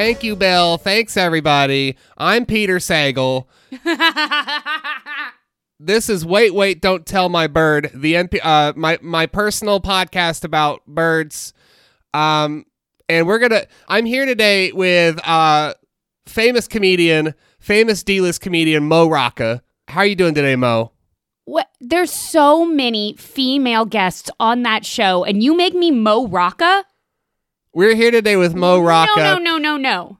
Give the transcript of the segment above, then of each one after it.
Bill. Thanks, everybody. I'm Peter Sagal. this is Wait, Wait, Don't Tell My Bird, the NP, uh, my my personal podcast about birds. Um, and we're gonna. I'm here today with uh, famous comedian, famous D-list comedian Mo Rocca. How are you doing today, Mo? What? There's so many female guests on that show, and you make me Mo Rocca? We're here today with Mo Rocca. No, no, no, no, no.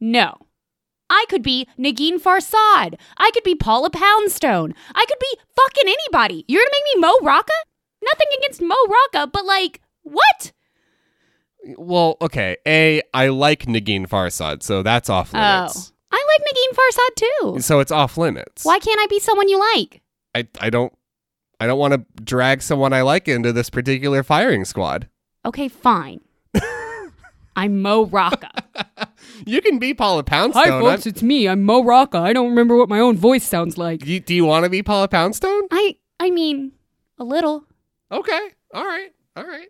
No. I could be Negin Farsad. I could be Paula Poundstone. I could be fucking anybody. You're gonna make me Mo Rocca? Nothing against Mo Rocca, but like, what? Well, okay. A, I like Negin Farsad, so that's off oh. limits. Oh. I like Negin Farsad too. So it's off limits. Why can't I be someone you like? I, I don't I don't want to drag someone I like into this particular firing squad. Okay, fine. I'm Mo Rocca. You can be Paula Poundstone. Hi, folks. It's me. I'm Mo Rocca. I don't remember what my own voice sounds like. Do you, do you want to be Paula Poundstone? I I mean, a little. Okay. All right. All right.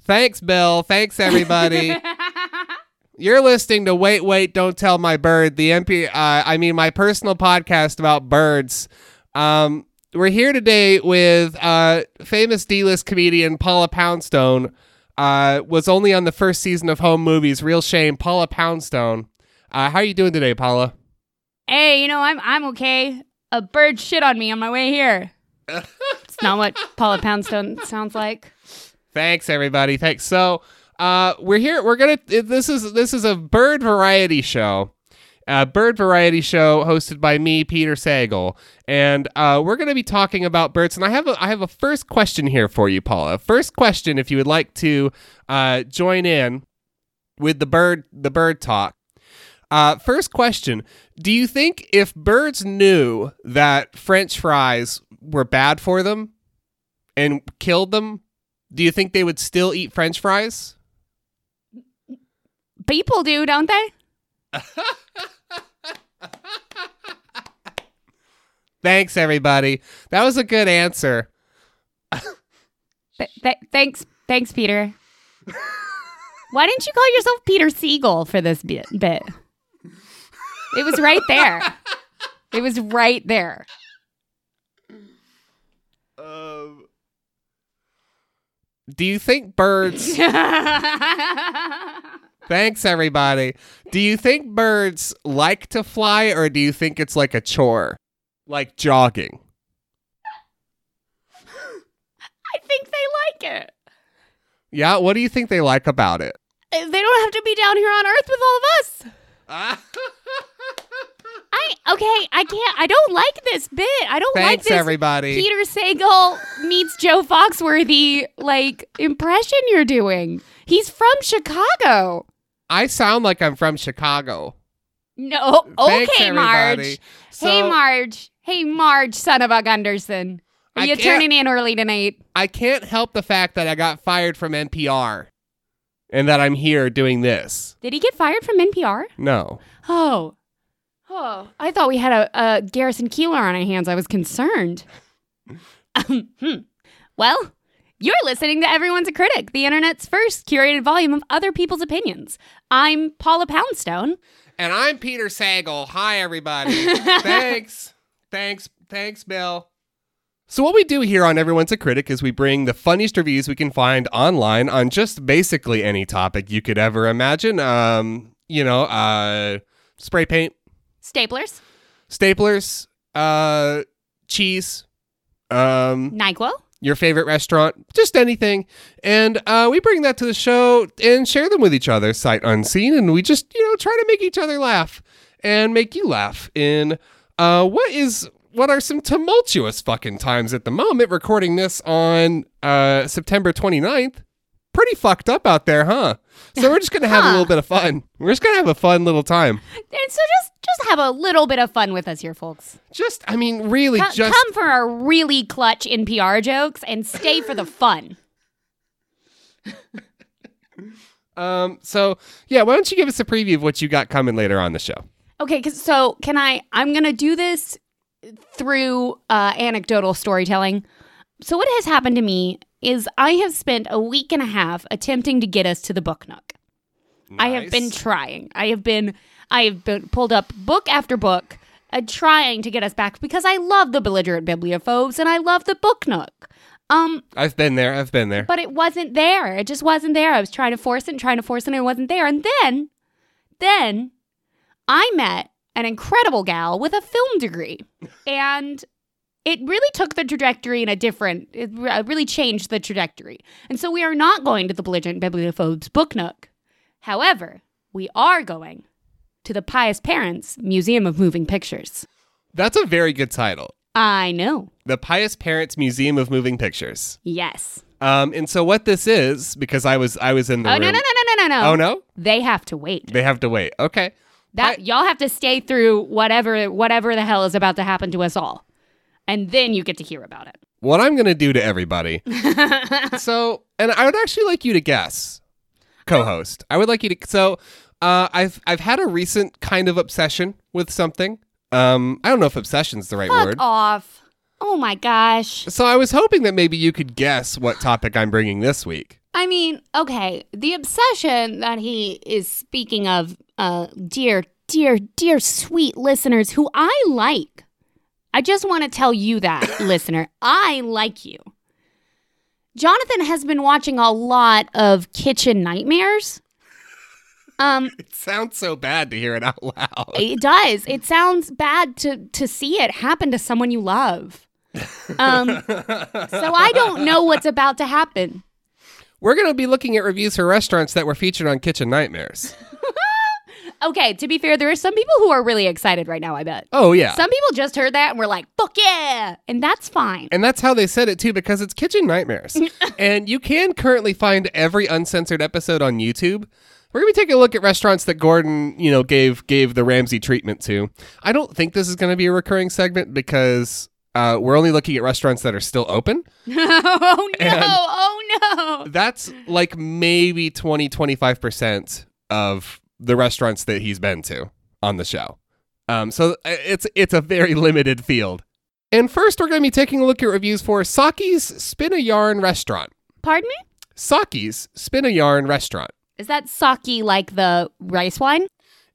Thanks, Bill. Thanks, everybody. You're listening to Wait, Wait, Don't Tell My Bird, the MP, uh, I mean, my personal podcast about birds. Um, we're here today with uh, famous D-list comedian Paula Poundstone. Uh, was only on the first season of Home Movies. Real shame, Paula Poundstone. Uh, how are you doing today, Paula? Hey, you know, I'm I'm okay. A bird shit on me on my way here. it's not what Paula Poundstone sounds like. Thanks, everybody. Thanks. So, uh, we're here. We're gonna. This is this is a bird variety show, a bird variety show hosted by me, Peter Sagal, and uh, we're gonna be talking about birds. And I have a I have a first question here for you, Paula. First question, if you would like to uh, join in with the bird the bird talk. Uh, first question: Do you think if birds knew that French fries were bad for them and killed them, do you think they would still eat French fries? People do, don't they? Thanks, everybody. That was a good answer. Th- th- thanks, thanks, Peter. Why didn't you call yourself Peter Siegel for this bit? bit? It was right there. It was right there. Um, do you think birds? Thanks, everybody. Do you think birds like to fly, or do you think it's like a chore, like jogging? I think they like it. Yeah. What do you think they like about it? Uh, they don't have to be down here on Earth with all of us. I okay. I can't. I don't like this bit. I don't like Thanks, this. everybody. Peter Sagal meets Joe Foxworthy like impression you're doing. He's from Chicago. I sound like I'm from Chicago. No, Thanks, okay, everybody. Marge. So- hey, Marge. Hey, Marge, son of a Gunderson. Are I you turning in early tonight? I can't help the fact that I got fired from NPR and that I'm here doing this. Did he get fired from NPR? No. Oh. Oh, I thought we had a, a Garrison Keillor on our hands. I was concerned. Hmm. well, you're listening to Everyone's a Critic, the internet's first curated volume of other people's opinions. I'm Paula Poundstone. And I'm Peter Sagal. Hi, everybody. thanks. Thanks. Thanks, Bill. So, what we do here on Everyone's a Critic is we bring the funniest reviews we can find online on just basically any topic you could ever imagine. Um, you know, uh, spray paint, Staplers, staplers, uh, cheese, um, NyQuil, your favorite restaurant, just anything. And uh, we bring that to the show and share them with each other, sight unseen. And we just, you know, try to make each other laugh and make you laugh in uh, what is. What are some tumultuous fucking times at the moment? Recording this on uh, September 29th. pretty fucked up out there, huh? So we're just gonna have a little bit of fun. We're just gonna have a fun little time. And so just just have a little bit of fun with us here, folks. Just, I mean, really, just come for our really clutch NPR jokes and stay for the fun. um. So yeah, why don't you give us a preview of what you got coming later on the show? Okay, 'cause- so can I? I'm gonna do this through uh, anecdotal storytelling. So what has happened to me is I have spent a week and a half attempting to get us to the book nook. I have been trying. I have been. I have been pulled up book after book, uh, trying to get us back because I love the belligerent bibliophobes and I love the book nook. Um, I've been there. I've been there. but it wasn't there. It just wasn't there. I was trying to force it and trying to force it and it wasn't there. And then, then I met an incredible gal with a film degree. And it really took the trajectory in a different, it really changed the trajectory. And so we are not going to the Belligerent Bibliophobes Book Nook. However, we are going to the Pious Parents Museum of Moving Pictures. That's a very good title. I know. The Pious Parents Museum of Moving Pictures. Yes. Um, and so what this is, because I was I was in the Oh, room. no, no, no, no, no, no. Oh no, They have to wait. they have to wait. Okay. That y'all have to stay through whatever whatever the hell is about to happen to us all. And then you get to hear about it. What I'm gonna do to everybody. so, and I would actually like you to guess, co-host. I would like you to. So, uh, I've I've had a recent kind of obsession with something. Um, I don't know if obsession's the right Fuck word. off. Oh my gosh. So I was hoping that maybe you could guess what topic I'm bringing this week. I mean, okay, the obsession that he is speaking of, uh, dear, dear, dear sweet listeners who I like. I just want to tell you that, listener. I like you. Jonathan has been watching a lot of Kitchen Nightmares. Um, It sounds so bad to hear it out loud. It does. It sounds bad to to see it happen to someone you love. Um, so I don't know what's about to happen. We're gonna be looking at reviews for restaurants that were featured on Kitchen Nightmares. Okay, to be fair, there are some people who are really excited right now. I bet. Oh yeah. Some people just heard that and were like, "Fuck yeah!" and that's fine. And that's how they said it too, because it's Kitchen Nightmares. and you can currently find every uncensored episode on YouTube. We're gonna be taking a look at restaurants that Gordon, you know, gave gave the Ramsay treatment to. I don't think this is gonna be a recurring segment because uh, we're only looking at restaurants that are still open. oh no! And- oh no! That's like maybe 20, 25% of the restaurants that he's been to on the show. Um, so uh, it's it's a very limited field. And first, we're going to be taking a look at reviews for Saki's Spin a Yarn Restaurant. Pardon me? Saki's Spin a Yarn Restaurant. Is that sake like the rice wine?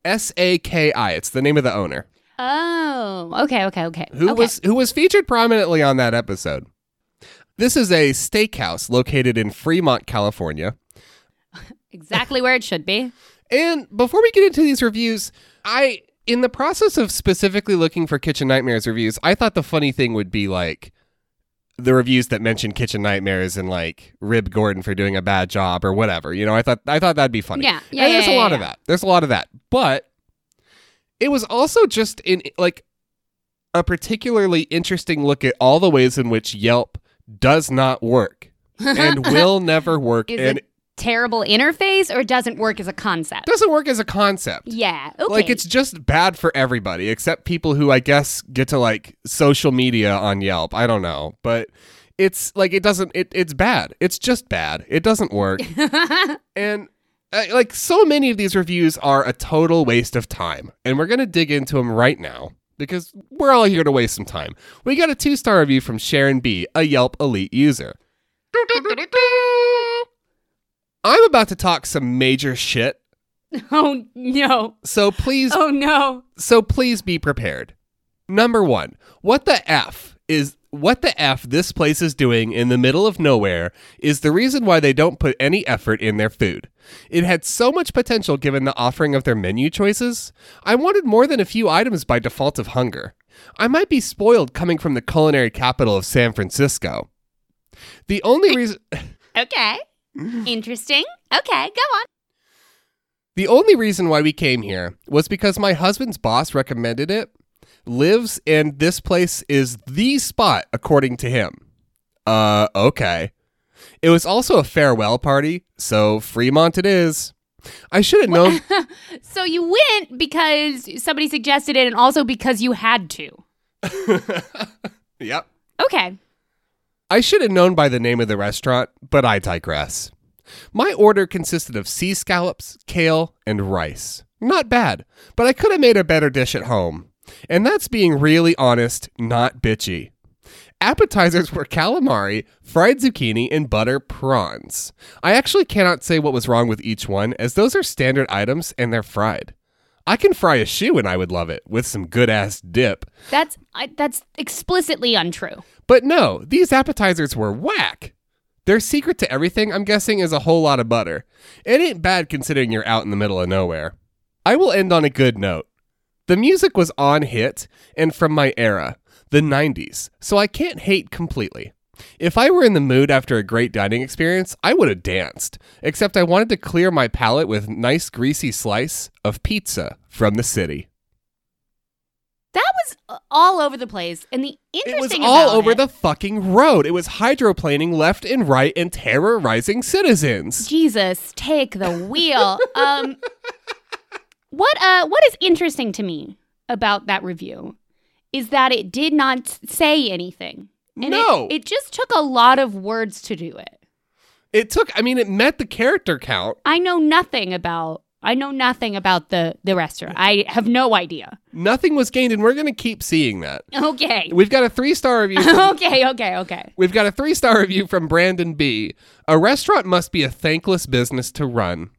S A K I. It's the name of the owner. Oh, okay, okay, okay. Who okay. was who was featured prominently on that episode. This is a steakhouse located in Fremont, California. exactly where it should be? And before we get into these reviews, I in the process of specifically looking for Kitchen Nightmares reviews, I thought the funny thing would be like the reviews that mention Kitchen Nightmares and like rib Gordon for doing a bad job or whatever. You know, I thought I thought that'd be funny. Yeah, yeah, And yeah, there's a yeah, lot of yeah. that. There's a lot of that. But it was also just in like a particularly interesting look at all the ways in which Yelp does not work and will never work and terrible interface or doesn't work as a concept? doesn't work as a concept. Yeah. Okay. Like it's just bad for everybody except people who I guess get to like social media on Yelp. I don't know, but it's like it doesn't it it's bad. It's just bad. It doesn't work. and uh, like so many of these reviews are a total waste of time. And we're going to dig into them right now because we're all here to waste some time. We got a 2-star review from Sharon B, a Yelp elite user. I'm about to talk some major shit. oh no. So please Oh no. So please be prepared. Number one, what the F is what the F this place is doing in the middle of nowhere is the reason why they don't put any effort in their food. It had so much potential given the offering of their menu choices. I wanted more than a few items by default of hunger. I might be spoiled coming from the culinary capital of San Francisco. The only reason Okay. Interesting. Okay, go on. The only reason why we came here was because my husband's boss recommended it, lives, and this place is the spot according to him. Uh, okay. It was also a farewell party, so Fremont it is. I should have known. So you went because somebody suggested it and also because you had to. yep. Okay. I should have known by the name of the restaurant, but I digress. My order consisted of sea scallops, kale, and rice. Not bad, but I could have made a better dish at home. And that's being really honest, not bitchy. Appetizers were calamari, fried zucchini, and butter prawns. I actually cannot say what was wrong with each one, as those are standard items and they're fried. I can fry a shoe and I would love it, with some good ass dip. That's I, that's explicitly untrue. But no, these appetizers were whack. Their secret to everything, I'm guessing, is a whole lot of butter. It ain't bad considering you're out in the middle of nowhere. I will end on a good note. The music was on hit and from my era, the 90s, so I can't hate completely. If I were in the mood after a great dining experience, I would have danced, except I wanted to clear my palate with nice greasy slice of pizza from the city. That was uh, all over the place. And the interesting It was all over it- the fucking road. It was hydroplaning left and right and terrorizing citizens. Jesus, take the wheel. um, what uh, what is interesting to me about that review is that it did not say anything. And it- No. it, just took a lot of words to do it. It took, I mean, it met the character count. I know nothing about. I know nothing about the the restaurant. I have no idea. Nothing was gained, and we're going to keep seeing that. Okay. We've got a three star review. From, okay. Okay. Okay. we've got a three star review from Brandon B. A restaurant must be a thankless business to run.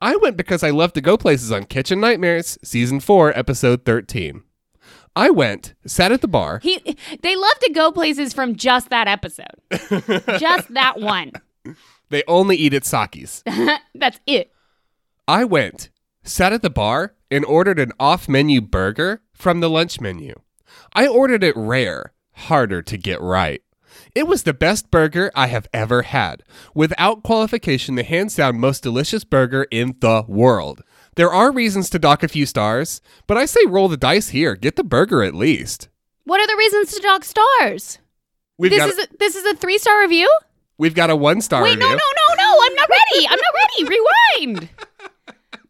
I went because I love to go places on Kitchen Nightmares, season four, episode thirteen. I went, sat at the bar. He. They love to go places from just that episode. just that one. They only eat at Saki's. That's it. I went, sat at the bar, and ordered an off menu burger from the lunch menu. I ordered it rare, harder to get right. It was the best burger I have ever had. Without qualification, the hands down most delicious burger in the world. There are reasons to dock a few stars, but I say roll the dice here. Get the burger at least. What are the reasons to dock stars? We've This got is a, this is a three star review. we've got a one star Wait, review. no, no, no, no! I'm not ready. I'm not ready. Rewind.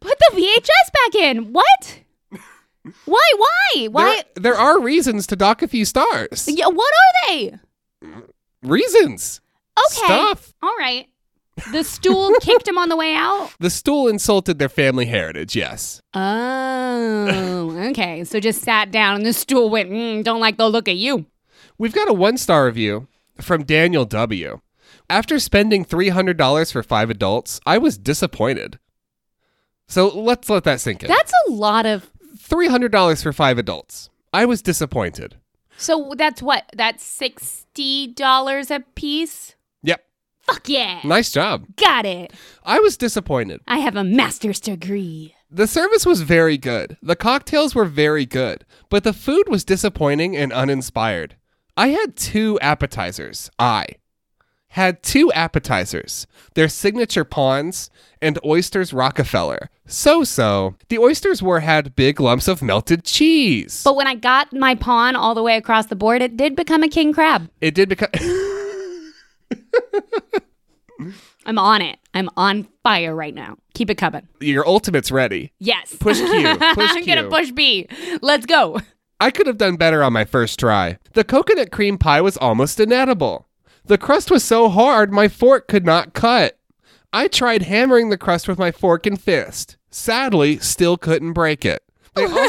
Put the VHS back in. What? Why? Why? Why? There, there are reasons to dock a few stars. Yeah, what are they? Reasons. Okay. Stuff. All right. The stool kicked him on the way out. The stool insulted their family heritage, yes. Oh, okay. So just sat down and the stool went, mm, don't like the look of you. We've got a one star review from Daniel W. After spending $300 for five adults, I was disappointed. So let's let that sink in. That's a lot of. $300 for five adults. I was disappointed. So that's what? That's $60 a piece? Yep. Fuck yeah. Nice job. Got it. I was disappointed. I have a master's degree. The service was very good. The cocktails were very good, but the food was disappointing and uninspired. I had two appetizers. I had two appetizers. Their signature pawns and oysters Rockefeller. So so. The oysters were had big lumps of melted cheese. But when I got my pawn all the way across the board, it did become a king crab. it did become I'm on it. I'm on fire right now. Keep it coming. your ultimate's ready. Yes. Push Q. Push I'm gonna push B. Let's go. I could have done better on my first try. The coconut cream pie was almost inedible. The crust was so hard my fork could not cut. I tried hammering the crust with my fork and fist. Sadly, still couldn't break it. They also-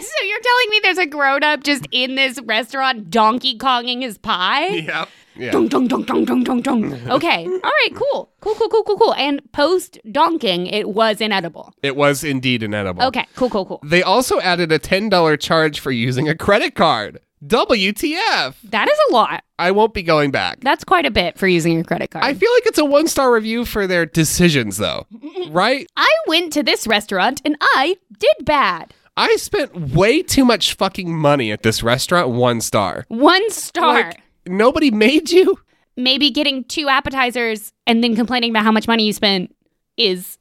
so you're telling me there's a grown up just in this restaurant donkey konging his pie? yep. Yeah. Dong dong dong dong dong dong dong. Okay. All right. Cool. Cool. Cool. Cool. Cool. Cool. And post donking, it was inedible. It was indeed inedible. Okay. Cool. Cool. Cool. They also added a $10 charge for using a credit card. WTF. That is a lot. I won't be going back. That's quite a bit for using a credit card. I feel like it's a one star review for their decisions, though. right? I went to this restaurant and I did bad. I spent way too much fucking money at this restaurant, one star. One star. Like, nobody made you? Maybe getting two appetizers and then complaining about how much money you spent is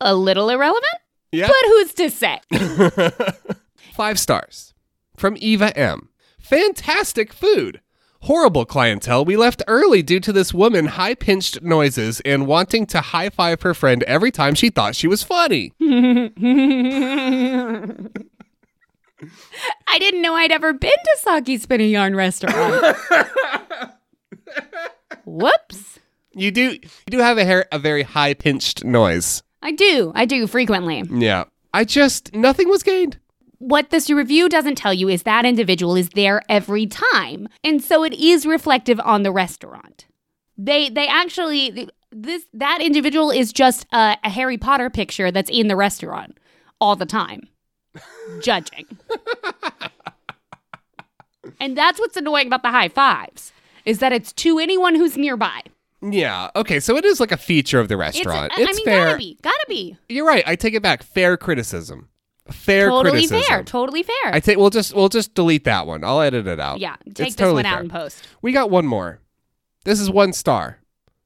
a little irrelevant. Yeah. But who's to say? Five stars from Eva M. Fantastic food. Horrible clientele. We left early due to this woman high pitched noises and wanting to high five her friend every time she thought she was funny. I didn't know I'd ever been to Saki Spinning Yarn restaurant. Whoops. You do you do have a hair, a very high pitched noise. I do. I do frequently. Yeah. I just nothing was gained. What this review doesn't tell you is that individual is there every time. And so it is reflective on the restaurant. They they actually this that individual is just a, a Harry Potter picture that's in the restaurant all the time. Judging. and that's what's annoying about the high fives is that it's to anyone who's nearby. Yeah. Okay. So it is like a feature of the It's, uh, restaurant. I It's, mean, fair. gotta be, gotta be. You're right. I take it back. Fair criticism. Fair totally criticism. fair. Totally fair. I take. We'll just we'll just delete that one. I'll edit it out. yeah, It's take this totally one out fair. in post. We got one more. This is one star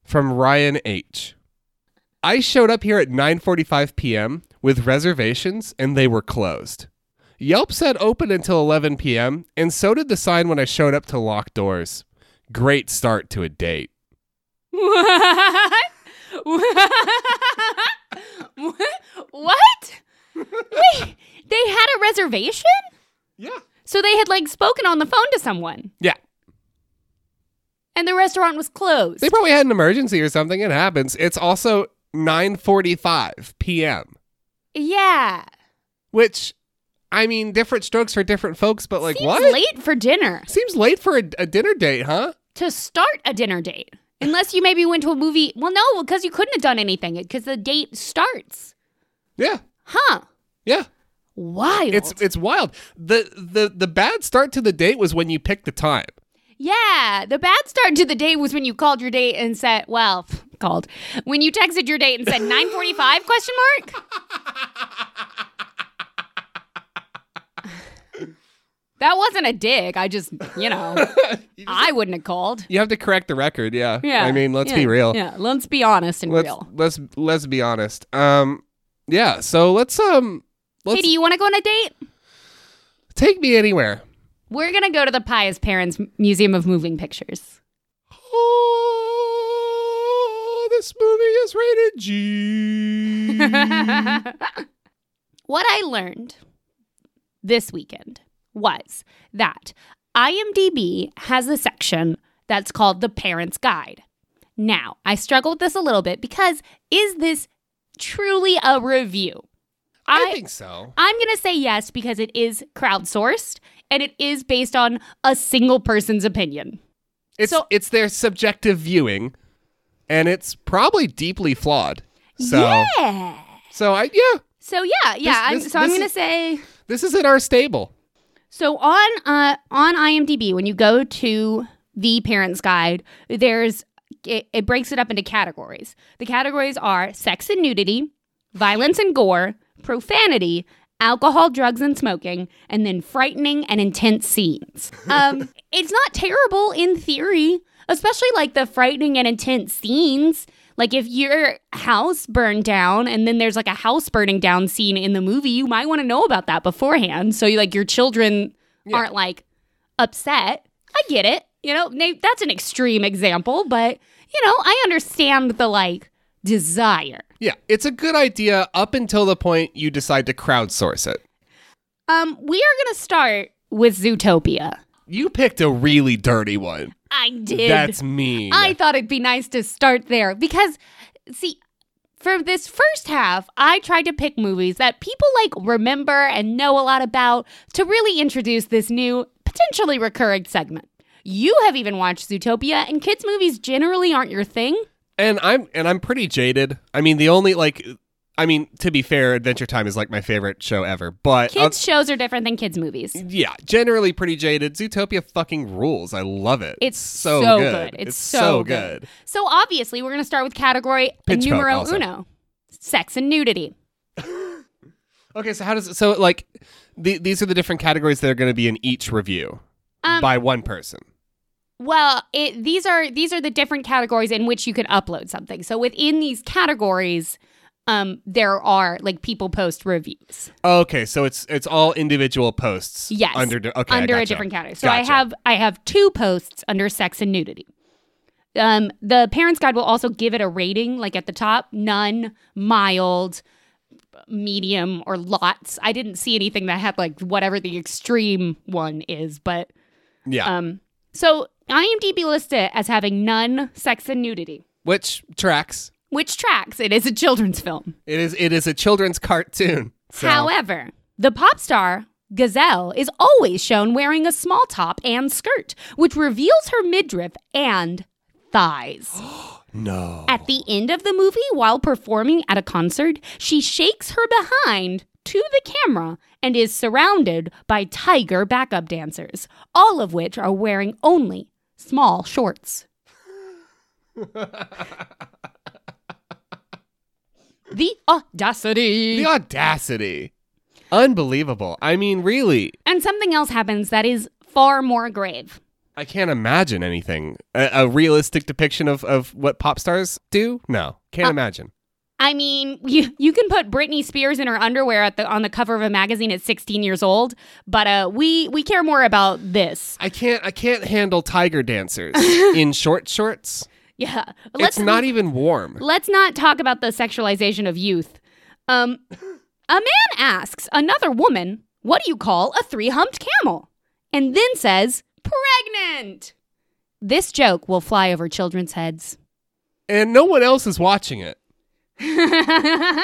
from Ryan H. I showed up here at 9:45 p.m. with reservations and they were closed. Yelp said open until 11 p.m. and so did the sign when I showed up to lock doors. Great start to a date. What? what? Wait, they had a reservation? Yeah. So they had like spoken on the phone to someone Yeah. and the restaurant was closed. They probably had an emergency or something. It happens. It's also 9:45 p.m. yeah. Which I mean, different strokes for different folks, but like Seems what? late for dinner. Seems late for a, a dinner date, huh? To start a dinner date. Unless you maybe went to a movie. Well, no, because you couldn't have done anything because the date starts. Yeah. Huh. Yeah. Wild. It's it's wild. The the the bad start to the date was when you picked the time. Yeah, the bad start to the date was when you called your date and said, well, called. When you texted your date and said 9:45 question mark? that wasn't a dig. I just, you know, I wouldn't have called. You have to correct the record, yeah. Yeah. I mean, let's yeah, be real. Yeah, let's be honest and Let's real. let's let's be honest. Um yeah, so let's um let's Hey, do you want to go on a date? take me anywhere. We're going to go to the Pious Parents Museum of Moving Pictures. Oh, this movie is rated G. what I learned this weekend was that IMDb has a section that's called the Parent's Guide. Now, I struggle with this a little bit because is this truly a review? I think so. I'm going to say yes because it is crowdsourced and it is based on a single person's opinion. It's So- it's their subjective viewing and it's probably deeply flawed. So yeah. so I yeah, So yeah, yeah. I'm, so I'm going to is- say this is in our stable. So on uh on IMDb, when you go to the Parents Guide, there's it, it breaks it up into categories. The categories are sex and nudity, violence and gore, profanity, alcohol, drugs, and smoking, and then frightening and intense scenes. Um, it's not terrible in theory, especially like the frightening and intense scenes. Like if your house burned down and then there's like a house burning down scene in the movie, you might want to know about that beforehand. So you, like your children Yeah. aren't like upset. I get it. You know, that's an extreme example, but you know, I understand the like desire. Yeah, it's a good idea up until the point you decide to crowdsource it. Um, we are gonna start with Zootopia. You picked a really dirty one. I did. That's me. I thought it'd be nice to start there because, see, for this first half, I tried to pick movies that people like remember and know a lot about to really introduce this new, potentially recurring segment. You have even watched Zootopia, and kids' movies generally aren't your thing. and I'm and I'm pretty jaded. I mean, the only like I mean, to be fair, Adventure Time is like my favorite show ever. But Kids' shows are different than kids' movies. yeah, generally pretty jaded. Zootopia fucking rules. I love it. It's so, so good. good. It's so good. So obviously, we're going to start with category Pitch numero also. uno sex and nudity. Okay, so how does so like the, these are the different categories that are going to be in each review Um, by one person. Well, it, these are these are the different categories in which you can upload something. So within these categories, um, there are like people post reviews. Okay, so it's it's all individual posts. Yes, Under okay, under a different category. So I have I have two posts under sex and nudity. Um, the parents guide will also give it a rating, like at the top, none, mild, medium, or lots. I didn't see anything that had like whatever the extreme one is, but Yeah. um, so IMDb lists it as having none, sex and nudity, Which tracks. Which tracks. It is a children's film. It is it is a children's cartoon. So However, the pop star Gazelle is always shown wearing a small top and skirt, which reveals her midriff and thighs. no. At the end of the movie, while performing at a concert, she shakes her behind to the camera and is surrounded by tiger backup dancers, all of which are wearing only small shorts. the audacity. The audacity. Unbelievable. I mean, really. And something else happens that is far more grave. I can't imagine anything. A, a realistic depiction of, of what pop stars do? No. Can't Uh, imagine. I mean, you you can put Britney Spears in her underwear at the on the cover of a magazine at 16 years old, but uh, we we care more about this. I can't I can't handle tiger dancers in short shorts. Yeah, it's not even warm. Let's not talk about the sexualization of youth. Um, a man asks another woman, "What do you call a three-humped camel?" and then says, "Pregnant." This joke will fly over children's heads. And no one else is watching it. I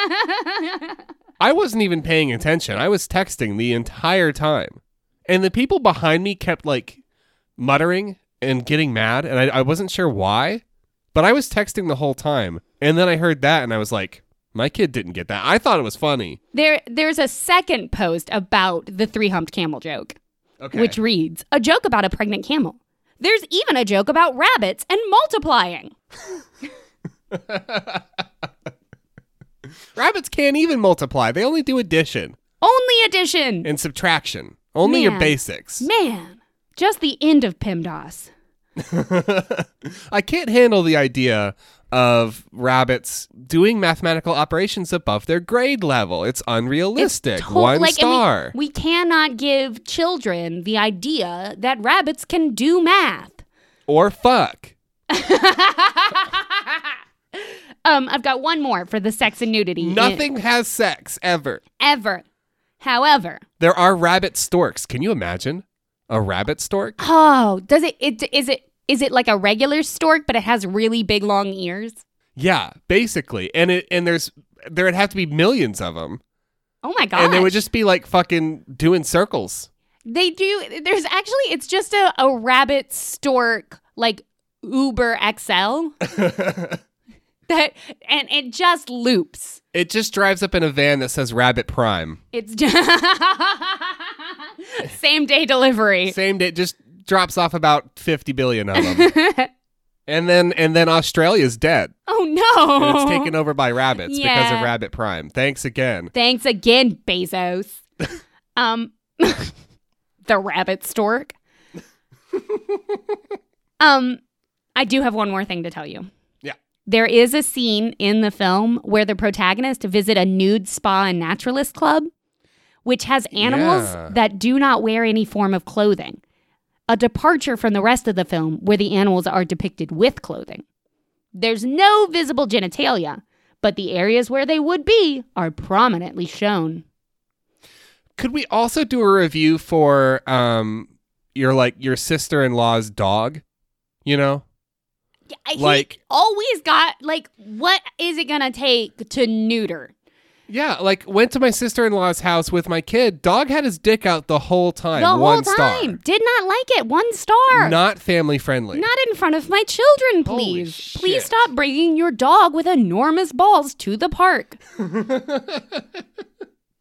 wasn't even paying attention. I was texting the entire time. And the people behind me kept like muttering and getting mad. And I, I wasn't sure why, but I was texting the whole time. And then I heard that and I was like, my kid didn't get that. I thought it was funny. there, there's a second post about the three-humped camel joke. Okay. which reads A joke about a pregnant camel. There's even a joke about rabbits and multiplying. Rabbits can't even multiply, they only do addition Only addition. and subtraction. Only your basics. Man, just the end of PEMDAS. I can't handle the idea of rabbits doing mathematical operations above their grade level. It's unrealistic. To- One like, and we- star. We, cannot give children the idea that rabbits can do math. or fuck. Um, I've got one more for the sex and nudity. in- Nothing has sex ever. ever. However, There are rabbit storks. Can you imagine a rabbit stork? oh, does it, it is it is it like a regular stork, but it has really big long ears? Yeah, basically. And it and there's there'd have to be millions of them, Oh my god! and they would just be like fucking doing circles. They do. There's actually, it's just a, a rabbit stork, like Uber XL. that and it just loops. It just drives up in a van that says Rabbit Prime. It's same day delivery. Same day, just drops off about fifty billion of them, and then and then Australia's dead. Oh no! And it's taken over by rabbits because of Rabbit Prime. Thanks again. Thanks again, Bezos. um, the rabbit stork. um, I do have one more thing to tell you. There is a scene in the film where the protagonist visit a nude spa and naturalist club, which has animals Yeah. that do not wear any form of clothing. A departure from the rest of the film where the animals are depicted with clothing. There's no visible genitalia, but the areas where they would be are prominently shown. Could we also do a review for um your like your sister in law's dog? You know, I- Like- always got like, what is it gonna take to neuter? yeah. Like went to my sister in law's house with my kid. Dog had his dick out the whole time. the whole time, star. did not like it. One star. Not family friendly. Not in front of my children, please. Please stop bringing your dog with enormous balls to the park.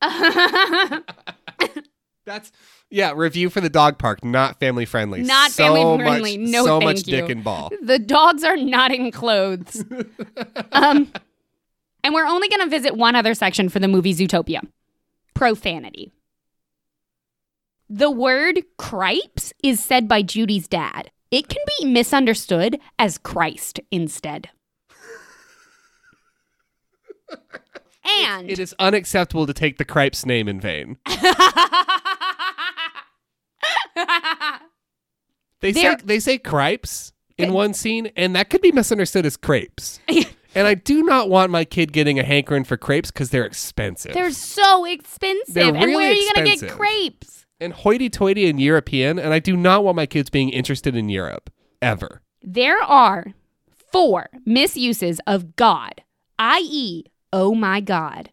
That's yeah. Review for the dog park. Not family friendly. Not so family friendly. Much, No, so thank much you. dick and ball. The dogs are not in clothes. um, and we're only going to visit one other section for the movie Zootopia profanity. The word cripes is said by Judy's dad. It can be misunderstood as Christ instead. And It is unacceptable to take the Cripes name in vain. They There- say they say cripes in one scene, and that could be misunderstood as crepes. and I do not want my kid getting a hankering for crepes because they're expensive. They're so expensive. They're and where are you going to get crepes? and hoity-toity and European, and I do not want my kids being interested in Europe ever. There are four misuses of God, i.e., oh my God,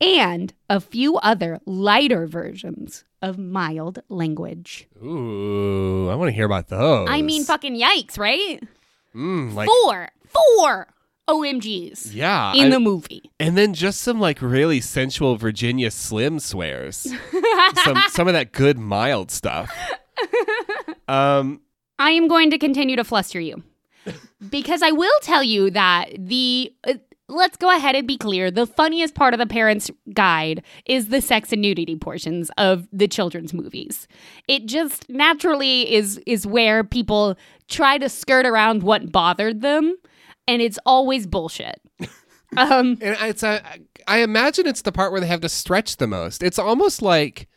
and a few other lighter versions of mild language. Ooh, I want to hear about those. I mean, fucking yikes, right? Mm, like four, four OMGs yeah, in I- the movie. and then just some like really sensual Virginia Slim swears. some some of that good mild stuff. Um, I am going to continue to fluster you because I will tell you that the. Uh, Let's go ahead and be clear. The funniest part of the parents' guide is the sex and nudity portions of the children's movies. It just naturally is is where people try to skirt around what bothered them, and it's always bullshit. Um, and it's a, I imagine it's the part where they have to stretch the most. It's almost like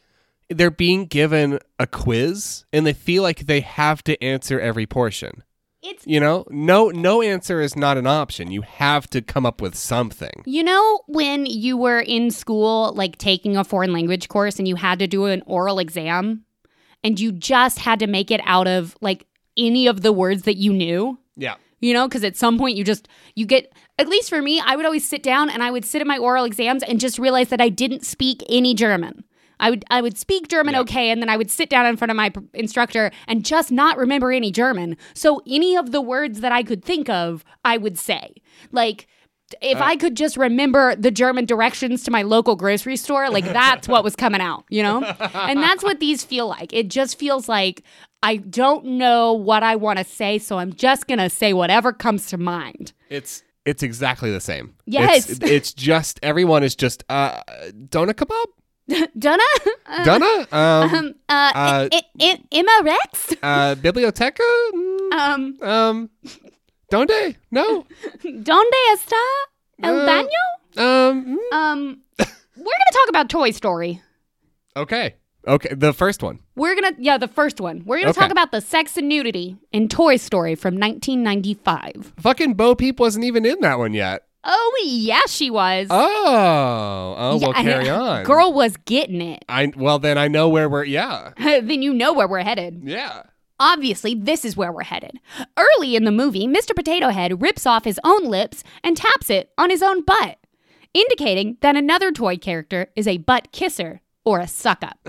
they're being given a quiz and they feel like they have to answer every portion. It's You know, no no answer is not an option. You have to come up with something. You know, when you were in school, like taking a foreign language course and you had to do an oral exam and you just had to make it out of like any of the words that you knew? Yeah. You know, because at some point you just, you get, at least for me, I would always sit down and I would sit in my oral exams and just realize that I didn't speak any German. I would I would speak German Yeah. okay, and then I would sit down in front of my pr- instructor and just not remember any German. So any of the words that I could think of, I would say. Like if I could just remember the German directions to my local grocery store, like that's what was coming out, you know? And that's what these feel like. It just feels like I don't know what I want to say, so I'm just going to say whatever comes to mind. It's it's exactly the same. Yes. It's, it's just everyone is just uh donut kebab? Donna? Uh, Donna? Um, um, uh, Uh, I- I- Emma Rex? uh biblioteca? Mm, Um, Um Donde? No. ¿Dónde está el Uh, baño? Um mm, Um, we're going to talk about Toy Story. okay. Okay, the first one. We're gonna, yeah, the first one. We're gonna Okay. talk about the sex and nudity in Toy Story from 1995. Fucking Bo Peep wasn't even in that one yet. Oh, yeah, she was. Oh, oh, Yeah, well, carry on. Girl was getting it. I well then I know where we're. Yeah, then you know where we're headed. yeah. Obviously, this is where we're headed. Early in the movie, Mr. Potato Head rips off his own lips and taps it on his own butt, indicating that another toy character is a butt kisser or a suck up,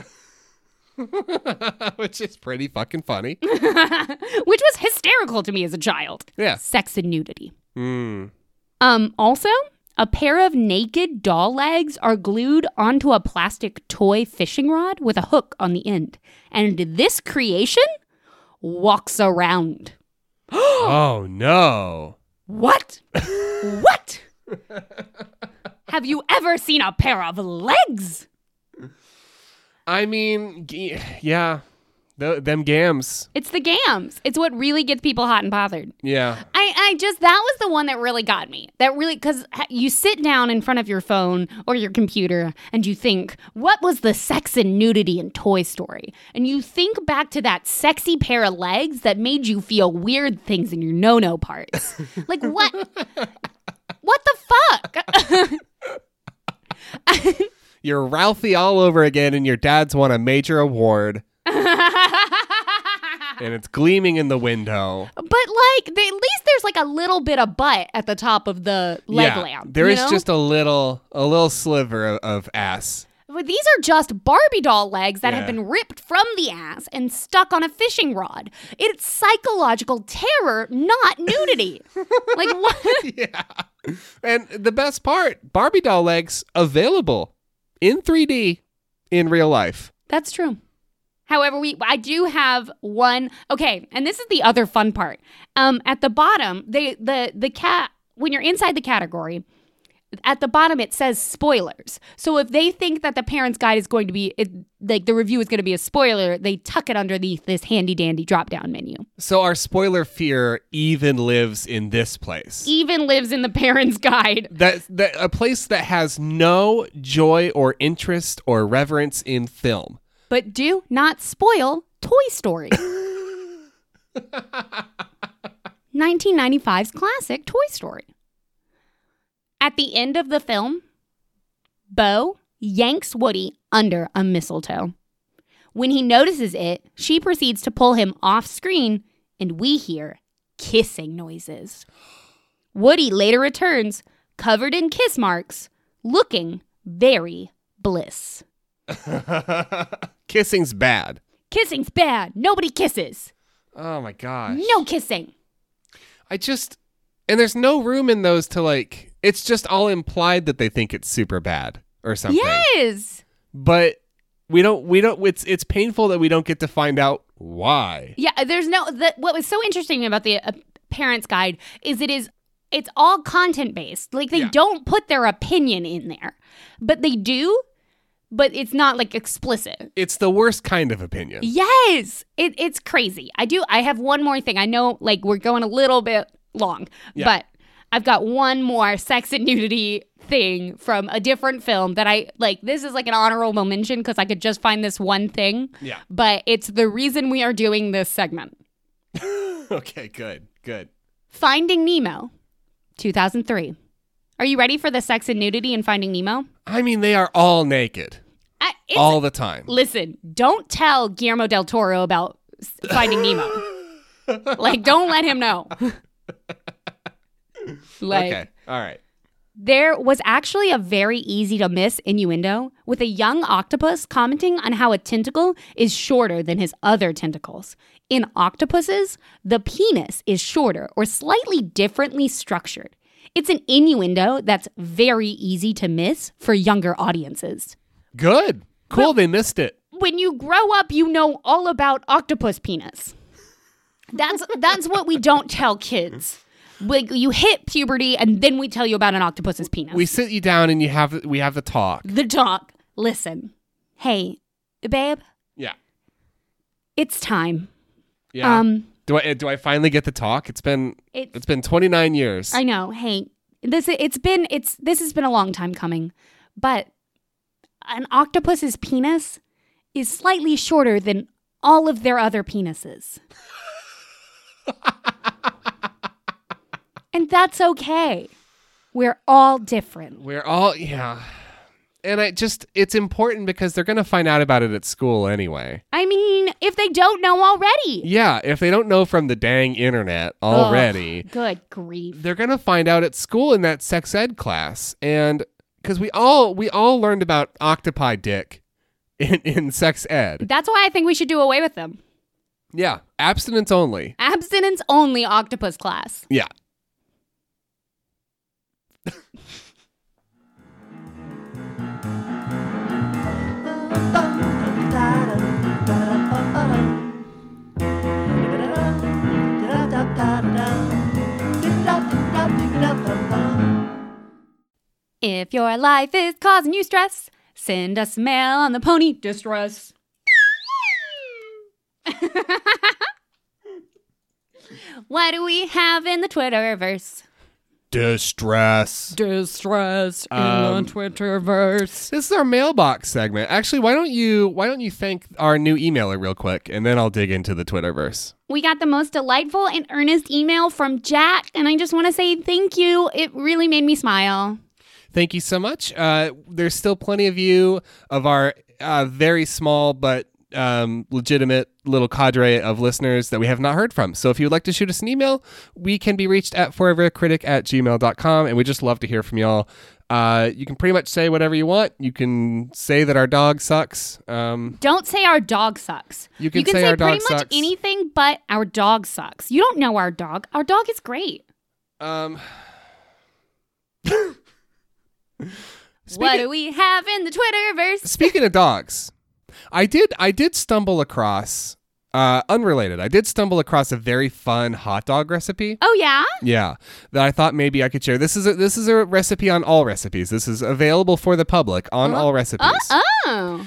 Which is pretty fucking funny. which was hysterical to me as a child. Yeah. Sex and nudity. Hmm. Um, also, a pair of naked doll legs are glued onto a plastic toy fishing rod with a hook on the end. And this creation walks around. Oh no. What? what? Have you ever seen a pair of legs? I mean, yeah. Th- them gams. It's the gams. It's what really gets people hot and bothered. Yeah. I, I just, that was the one that really got me. That really, because you sit down in front of your phone or your computer and you think, what was the sex and nudity in Toy Story? And you think back to that sexy pair of legs that made you feel weird things in your no no parts. like, what? what the fuck? You're Ralphie all over again, and your dad's won a major award, and it's gleaming in the window. But like, they, at least there's like a little bit of butt at the top of the leg yeah, lamp. there is know? just a little, a little sliver of, of ass. But these are just Barbie doll legs that have been ripped from the ass and stuck on a fishing rod. It's psychological terror, not nudity. like what? yeah. And the best part, Barbie doll legs available in 3D in real life. That's true. However, we I do have one. Okay, and this is the other fun part. Um, at the bottom, they the the cat when you're inside the category, at the bottom it says spoilers. So if they think that the parents' guide is going to be it, like the review is going to be a spoiler, they tuck it underneath this handy dandy drop down menu. So our spoiler fear even lives in this place. Even lives in the parents' guide. that, that a place that has no joy or interest or reverence in film. But do not spoil Toy Story. 1995's classic Toy Story. At the end of the film, Bo yanks Woody under a mistletoe. When he notices it, she proceeds to pull him off screen, and we hear kissing noises. Woody later returns, covered in kiss marks, looking very bliss. Kissing's bad. Kissing's bad. Nobody kisses. Oh my gosh. No kissing. I just and there's no room in those to like it's just all implied that they think it's super bad or something. Yes. But we don't we don't it's it's painful that we don't get to find out why. Yeah, there's no the, what was so interesting about the uh, parents guide is it is it's all content based. Like they Yeah. don't put their opinion in there. But they do, but it's not like explicit. It's the worst kind of opinion. Yes. It, it's crazy. I do I have one more thing. I know like we're going a little bit long, Yeah. but I've got one more sex and nudity thing from a different film that I like this is like an honorable mention because I could just find this one thing. Yeah. But it's the reason we are doing this segment. okay, good. Good. Finding Nemo, 2003. Are you ready for the sex and nudity in Finding Nemo? I mean they are all naked I, it's, all the time. listen, don't tell Guillermo del Toro about s- Finding Nemo. like, don't let him know. like, okay. All right. there was actually a very easy to miss innuendo with a young octopus commenting on how a tentacle is shorter than his other tentacles. In octopuses, the penis is shorter or slightly differently structured. It's an innuendo that's very easy to miss for younger audiences. Good. Cool, they missed it. When you grow up, you know all about octopus penis. That's that's what we don't tell kids. Like you hit puberty and then we tell you about an octopus's penis. We sit you down and you have we have the talk. the talk. Listen. Hey, babe, Yeah. it's time. Yeah. Um do I do I finally get the talk? It's been it's it's been 29 years. I know. Hey, this it's been it's this has been a long time coming. But an octopus's penis is slightly shorter than all of their other penises. and that's okay. We're all different. We're all yeah. And I just it's important because they're going to find out about it at school anyway. I mean, if they don't know already. Yeah, if they don't know from the dang internet already, Ugh, good grief. they're going to find out at school in that sex ed class and cuz we all we all learned about octopi dick in in sex ed. That's why I think we should do away with them. Yeah, abstinence only. Abstinence only octopus class. Yeah. If your life is causing you stress, send us mail on the pony distress. what do we have in the Twitterverse? Distress. Distressed in Um, the Twitterverse. This is our mailbox segment. Actually, why don't you why don't you thank our new emailer real quick and then I'll dig into the Twitterverse. We got the most delightful and earnest email from Jack, and I just want to say thank you. It really made me smile. Thank you so much. Uh, there's still plenty of you of our uh, very small but um, legitimate little cadre of listeners that we have not heard from. So if you would like to shoot us an email, we can be reached at forevercritic at gmail.com. And we just love to hear from y'all. Uh, you can pretty much say whatever you want. You can say that our dog sucks. Um, Don't say our dog sucks. You can say our pretty dog much sucks. anything but our dog sucks. You don't know our dog. Our dog is great. um, what do we have in the Twitterverse? Speaking of dogs, I did I did stumble across Uh, unrelated. I did stumble across a very fun hot dog recipe. Oh yeah. Yeah, that I thought maybe I could share. This is a, this is a recipe on all recipes. This is available for the public on all recipes. Oh.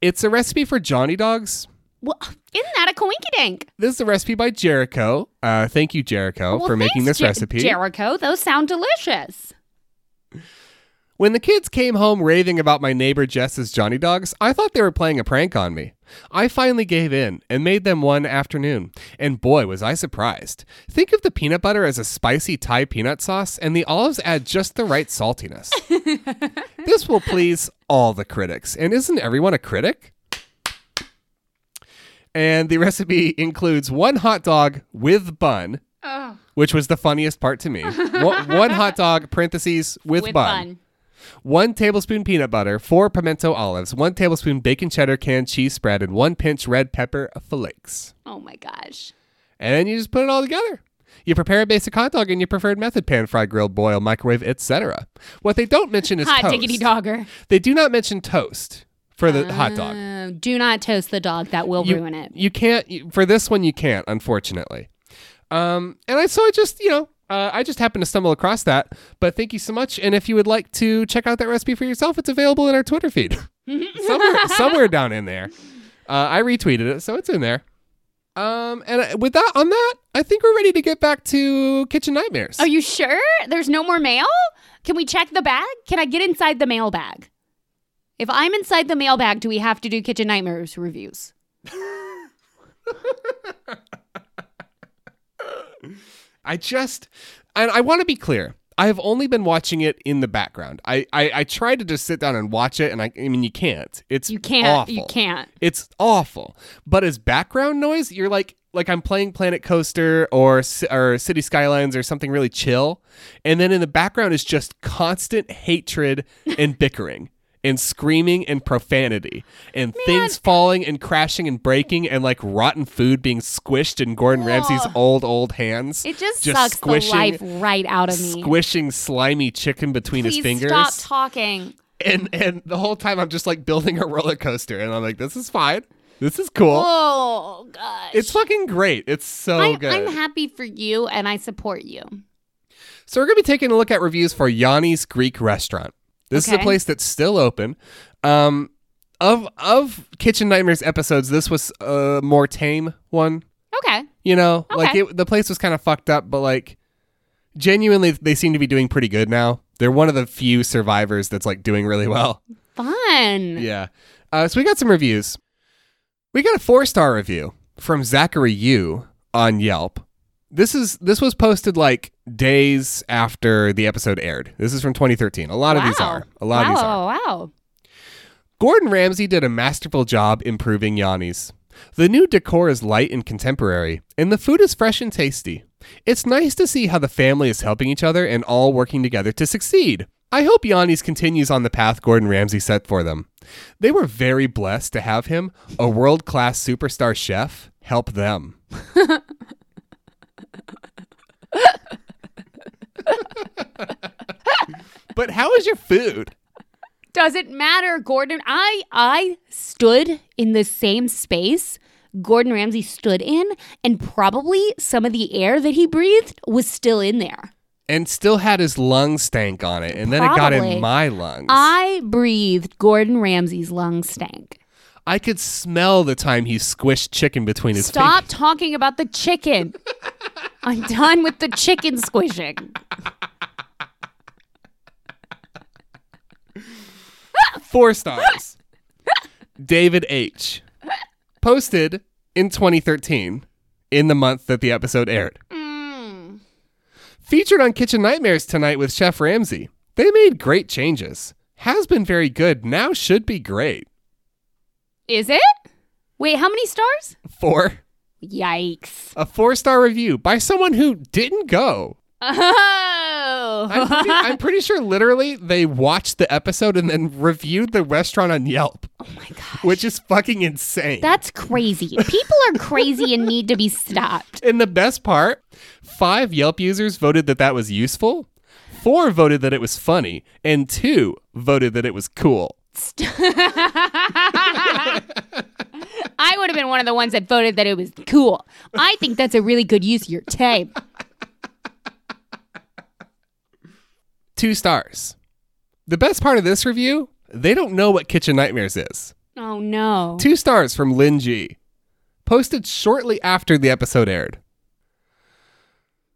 It's a recipe for Johnny dogs. Well, isn't that a coinky dink? This is a recipe by Jericho. Uh, thank you, Jericho, Well, for making this Jer- recipe. Jericho. Those sound delicious. When the kids came home raving about my neighbor Jess's Johnny dogs, I thought they were playing a prank on me. I finally gave in and made them one afternoon, and boy, was I surprised. Think of the peanut butter as a spicy Thai peanut sauce, and the olives add just the right saltiness. this will please all the critics, and isn't everyone a critic? And the recipe includes one hot dog with bun, Oh. which was the funniest part to me. one, one hot dog, parentheses, with, With bun. bun. One tablespoon peanut butter, four pimento olives, one tablespoon bacon cheddar canned cheese spread, and one pinch red pepper flakes. Oh my gosh. And then you just put it all together. You prepare a basic hot dog in your preferred method pan, fry, grill, boil, microwave, etc. What they don't mention is Hot toast. diggity dogger. They do not mention toast for the hot dog. Uh, do not toast the dog. That will You, ruin it. you can't you, for this one. You can't, unfortunately. Um, and I so I just you know uh, I just happened to stumble across that. But thank you so much. And if you would like to check out that recipe for yourself, it's available in our Twitter feed somewhere somewhere down in there. Uh, I retweeted it, so it's in there. Um, and uh, with that on that, I think we're ready to get back to kitchen nightmares. Are you sure? There's no more mail? Can we check the bag? Can I get inside the mail bag? If I'm inside the mail bag, do we have to do Kitchen Nightmares reviews? I just, and I want to be clear. I have only been watching it in the background. I, I, I tried to just sit down and watch it, and I, I mean, you can't. It's You can't. Awful. You can't. It's awful. But as background noise, you're like, like I'm playing Planet Coaster or or City Skylines or something really chill, and then in the background is just constant hatred and bickering. And screaming and profanity, and things falling and crashing and breaking, and like rotten food being squished in Gordon Ramsay's old old hands. It just, Just sucks squishing- the life right out of me. squishing slimy chicken between Please his fingers. stop talking. and and the whole time I'm just like building a roller coaster, and I'm like, this is fine. This is cool. Oh gosh. It's fucking great. It's so I'm, good. I'm happy for you and I support you. so we're gonna be taking a look at reviews for Yanni's Greek Restaurant. This is a place that's still open. Um, of of Kitchen Nightmares episodes, this was a more tame one. Okay. You know, like it, the place was kind of fucked up, but like genuinely, they seem to be doing pretty good now. They're one of the few survivors that's like doing really well. Fun. Yeah. Uh, so we got some reviews. We got a four star review from Zachary Yu on Yelp. This is this was posted like days after the episode aired. This is from 2013. A lot of these are. A lot wow, of these are. Wow. Gordon Ramsay did a masterful job improving Yanni's. The new decor is light and contemporary, and the food is fresh and tasty. It's nice to see how the family is helping each other and all working together to succeed. I hope Yanni's continues on the path Gordon Ramsay set for them. They were very blessed to have him, a world class superstar chef, help them. but how is your food? Doesn't matter, Gordon. I I stood in the same space Gordon Ramsay stood in, and probably some of the air that he breathed was still in there. and still had his lungs stank on it, and then it got in my lungs. I breathed Gordon Ramsay's lung stank. I could smell the time he squished chicken between his Stop fingers. talking about the chicken. I'm done with the chicken squishing. Four stars. David H. Posted in 2013, in the month that the episode aired. Mm. Featured on Kitchen Nightmares tonight with Chef Ramsay. They made great changes. Has been very good. Now should be great. Is it? Wait, how many stars? Four. Yikes. A four star review by someone who didn't go. Oh. I'm pretty, I'm pretty sure literally they watched the episode and then reviewed the restaurant on Yelp, oh my gosh. which is fucking insane. That's crazy. People are crazy and need to be stopped. and the best part, five Yelp users voted that that was useful, four voted that it was funny, and two voted that it was cool. I would have been one of the ones that voted that it was cool. I think that's a really good use of your time. Two stars. The best part of this review, they don't know what Kitchen Nightmares is. Oh no. Two stars from Lynn G. Posted shortly after the episode aired.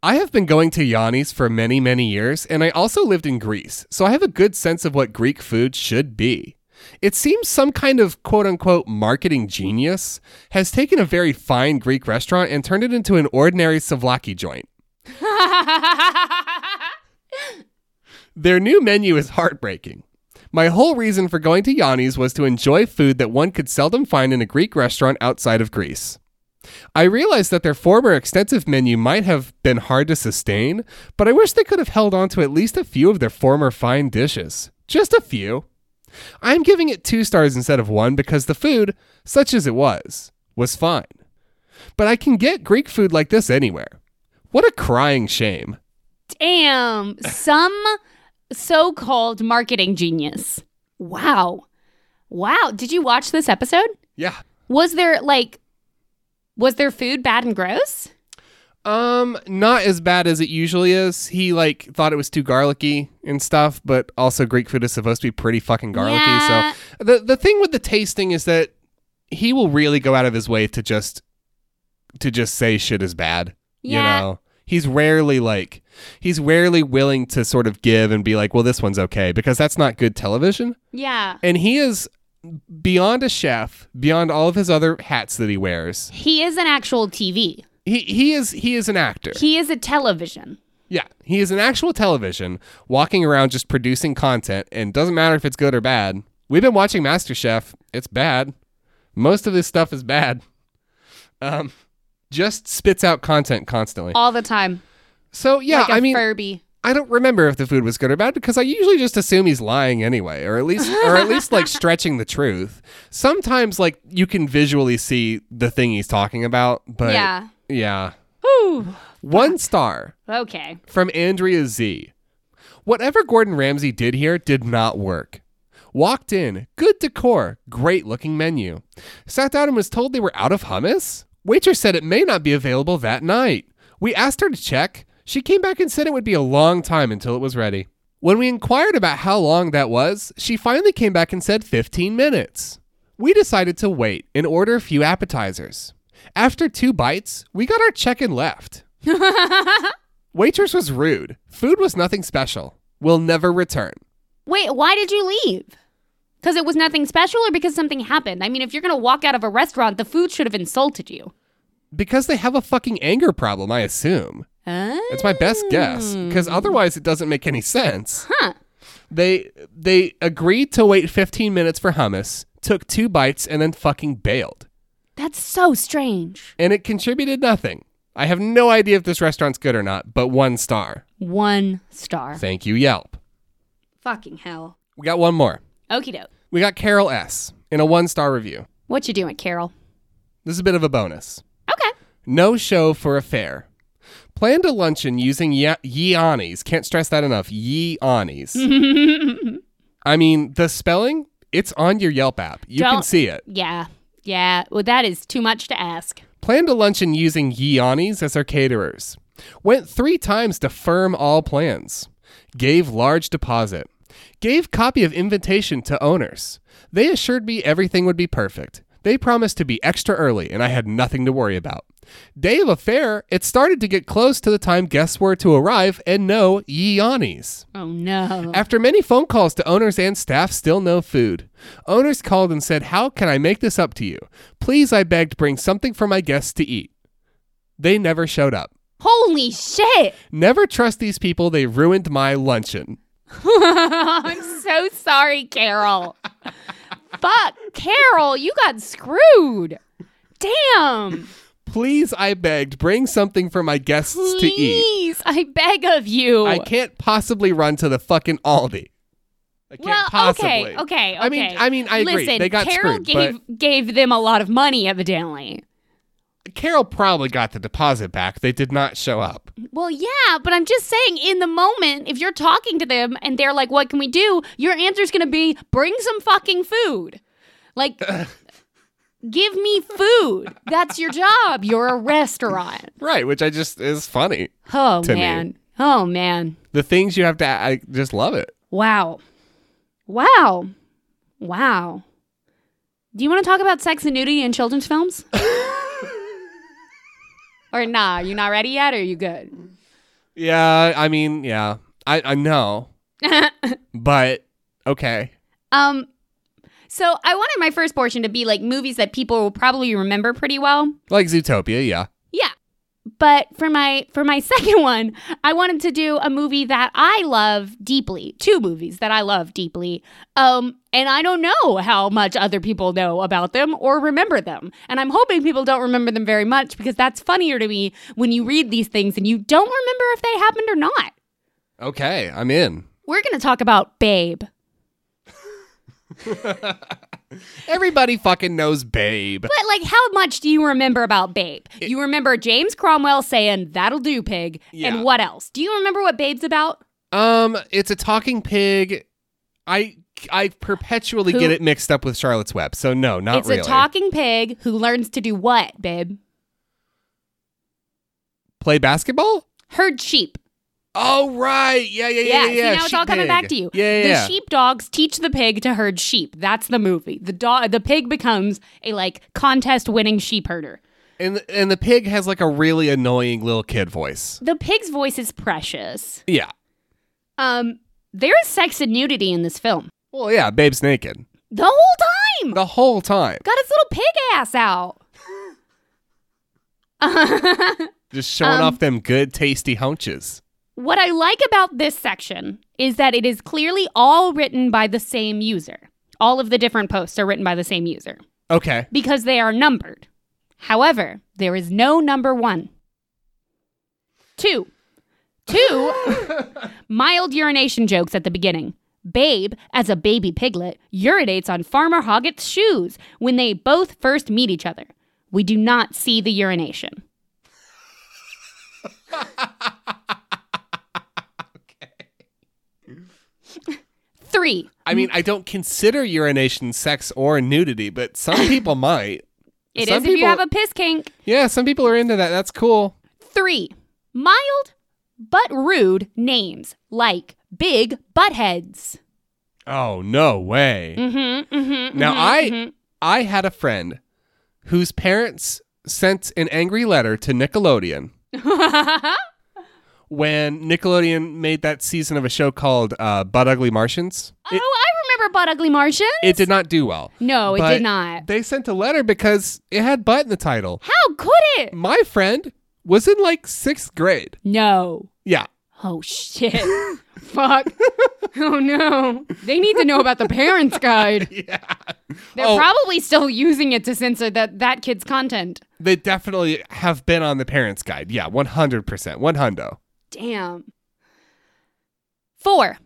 I have been going to Yanni's for many, many years, and I also lived in Greece, so I have a good sense of what Greek food should be. It seems some kind of quote unquote marketing genius has taken a very fine Greek restaurant and turned it into an ordinary souvlaki joint. Their new menu is heartbreaking. My whole reason for going to Yanni's was to enjoy food that one could seldom find in a Greek restaurant outside of Greece. I realized that their former extensive menu might have been hard to sustain, but I wish they could have held on to at least a few of their former fine dishes. Just a few. I'm giving it two stars instead of one because the food, such as it was, was fine. But I can get Greek food like this anywhere. What a crying shame. Damn. Some so called marketing genius. Wow. Wow. Did you watch this episode? Yeah. Was there like was their food bad and gross? Um, not as bad as it usually is. He like thought it was too garlicky and stuff, but also Greek food is supposed to be pretty fucking garlicky. Yeah. So the the thing with the tasting is that he will really go out of his way to just to just say shit is bad. Yeah. You know? He's rarely like he's rarely willing to sort of give and be like, "Well, this one's okay," because that's not good television. Yeah. And he is beyond a chef, beyond all of his other hats that he wears. He is an actual TV. He he is he is an actor. He is a television. Yeah, he is an actual television walking around just producing content, and doesn't matter if it's good or bad. We've been watching MasterChef. It's bad. Most of this stuff is bad. Um, just spits out content constantly. All the time. So yeah, like I mean, Furby. I don't remember if the food was good or bad because I usually just assume he's lying anyway, or at least, or at least like stretching the truth. Sometimes, like you can visually see the thing he's talking about, but yeah. yeah. Whew. One star. Okay. from Andrea Z. Whatever Gordon Ramsay did here did not work. Walked in, good decor, great looking menu. Sat down and was told they were out of hummus? Waitress said it may not be available that night. We asked her to check. She came back and said it would be a long time until it was ready. When we inquired about how long that was, she finally came back and said 15 minutes. We decided to wait and order a few appetizers. After two bites, we got our check and left. Waitress was rude. Food was nothing special. Will never return. Wait, why did you leave? Because it was nothing special or because something happened? I mean, if you're going to walk out of a restaurant, the food should have insulted you. Because they have a fucking anger problem, I assume. It's my best guess. Because oh. otherwise it doesn't make any sense. Huh. They they agreed to wait 15 minutes for hummus, took two bites, and then fucking bailed. That's so strange. And it contributed nothing. I have no idea if this restaurant's good or not, but one star. One star. Thank you, Yelp. Fucking hell. We got one more. Okie doke. We got Carol S. in a one star review. What you doing, Carol? This is a bit of a bonus. Okay. No show for a fair. Planned a luncheon using Yeanis. Can't stress that enough. Yeanis. I mean, the spelling, it's on your Yelp app. You can Don't- see it. Yeah. Yeah. Well, that is too much to ask. Planned a luncheon using Yeanis as our caterers. Went three times to firm all plans. Gave large deposit. Gave copy of invitation to owners. They assured me everything would be perfect. They promised to be extra early and I had nothing to worry about. Day of affair, it started to get close to the time guests were to arrive and no Yeanis. Oh, no. After many phone calls to owners and staff, still no food. Owners called and said, How can I make this up to you? Please, I begged, bring something for my guests to eat. They never showed up. Holy shit. Never trust these people, they ruined my luncheon. I'm so sorry, Carol. Fuck, Carol, you got screwed. Damn. Please, I begged, bring something for my guests to eat. Please, I beg of you. I can't possibly run to the fucking Aldi. I can't well, possibly. okay, okay, okay. I mean, I mean, I agree. Listen, they got Carol screwed, gave gave them a lot of money, evidently. Carol probably got the deposit back. They did not show up. Well, yeah, but I'm just saying, in the moment, if you're talking to them and they're like, "What can we do?" Your answer's gonna be, "Bring some fucking food." Like, Give me food. That's your job. You're a restaurant. Right, which I just is funny. Oh To me. man. Oh man. The things you have to, I just love it. Wow. Wow. Wow. Do you want to talk about sex and nudity in children's films? or nah, you not ready yet? Or are you good? Yeah, I mean, yeah, I I know, but okay. um, so I wanted my first portion to be like movies that people will probably remember pretty well. Like Zootopia, yeah. Yeah. But for my for my second one, I wanted to do a movie that I love deeply. Two movies that I love deeply. Um and I don't know how much other people know about them or remember them. And I'm hoping people don't remember them very much because that's funnier to me when you read these things and you don't remember if they happened or not. Okay, I'm in. We're going to talk about Babe. Everybody fucking knows Babe. But like how much do you remember about Babe? You remember James Cromwell saying that'll do pig Yeah. and what else? Do you remember what Babe's about? Um, it's a talking pig. I I perpetually Who- get it mixed up with Charlotte's Web. So no, not it's really. It's a talking pig who learns to do what, babe? Play basketball? Herd sheep. Oh right, yeah, yeah, yeah, Yeah, yeah. see now it's all coming pig. back to you. Yeah, yeah. the yeah. sheepdogs teach the pig to herd sheep. That's the movie. The dog, the pig becomes a like contest winning sheep herder. and and the pig has like a really annoying little kid voice. The pig's voice is precious. Yeah. Um, there is sex and nudity in this film Well, yeah, Babe's naked the whole time. the whole time, Got his little pig ass out. just showing Um, off them good, tasty hunches. What I like about this section is that it is clearly all written by the same user. All of the different posts are written by the same user Okay. because they are numbered. However, there is no number one. Two. Two mild urination jokes at the beginning. Babe, as a baby piglet, urinates on Farmer Hoggett's shoes when they both first meet each other. We do not see the urination. Three. I mean, I don't consider urination sex or nudity, but some people might. It is Some if you have a piss kink. Yeah, some people are into that. That's cool. Three. Mild but rude names like Big Buttheads. Oh no way. Mm-hmm, mm-hmm, Now I I had a friend whose parents sent an angry letter to Nickelodeon when Nickelodeon made that season of a show called uh, Butt Ugly Martians. It, oh, I remember Butt Ugly Martians. it did not do well. no, it did not. They sent a letter because it had butt in the title. How could it? My friend was in like sixth grade. No. Yeah. Oh shit. Fuck. Oh no. They need to know about the parents guide. Yeah. They're Oh. probably still using it to censor that that kid's content. They definitely have been on the parents' guide. Yeah, 100%. One hundo. Damn. Four.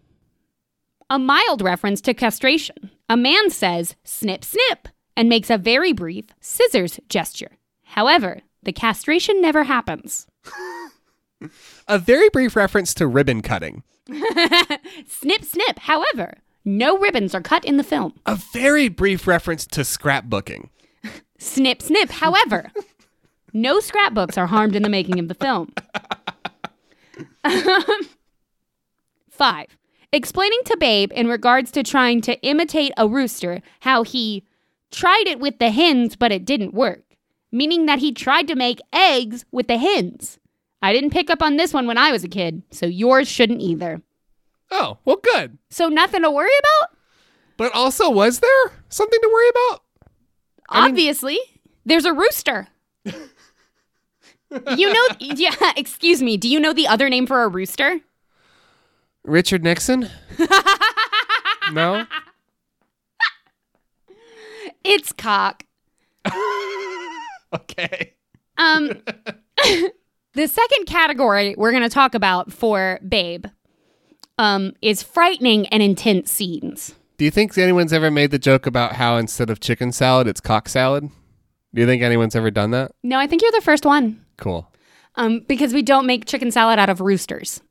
A mild reference to castration. A man says, snip, snip, and makes a very brief scissors gesture. However, the castration never happens. A very brief reference to ribbon cutting. snip, snip. However, no ribbons are cut in the film. A very brief reference to scrapbooking. Snip, snip. However, no scrapbooks are harmed in the making of the film. Five. Explaining to Babe in regards to trying to imitate a rooster how he tried it with the hens, but it didn't work, meaning that he tried to make eggs with the hens. I didn't pick up on this one when I was a kid, so yours shouldn't either. Oh, well, good. So, nothing to worry about? But also, was there something to worry about? I mean- Obviously, there's a rooster. you know, yeah, excuse me, do you know the other name for a rooster? Richard Nixon? no? It's cock. Okay. Um, the second category we're going to talk about for Babe um, is frightening and intense scenes. Do you think anyone's ever made the joke about how instead of chicken salad, it's cock salad? Do you think anyone's ever done that? No, I think you're the first one Cool. um, because we don't make chicken salad out of roosters.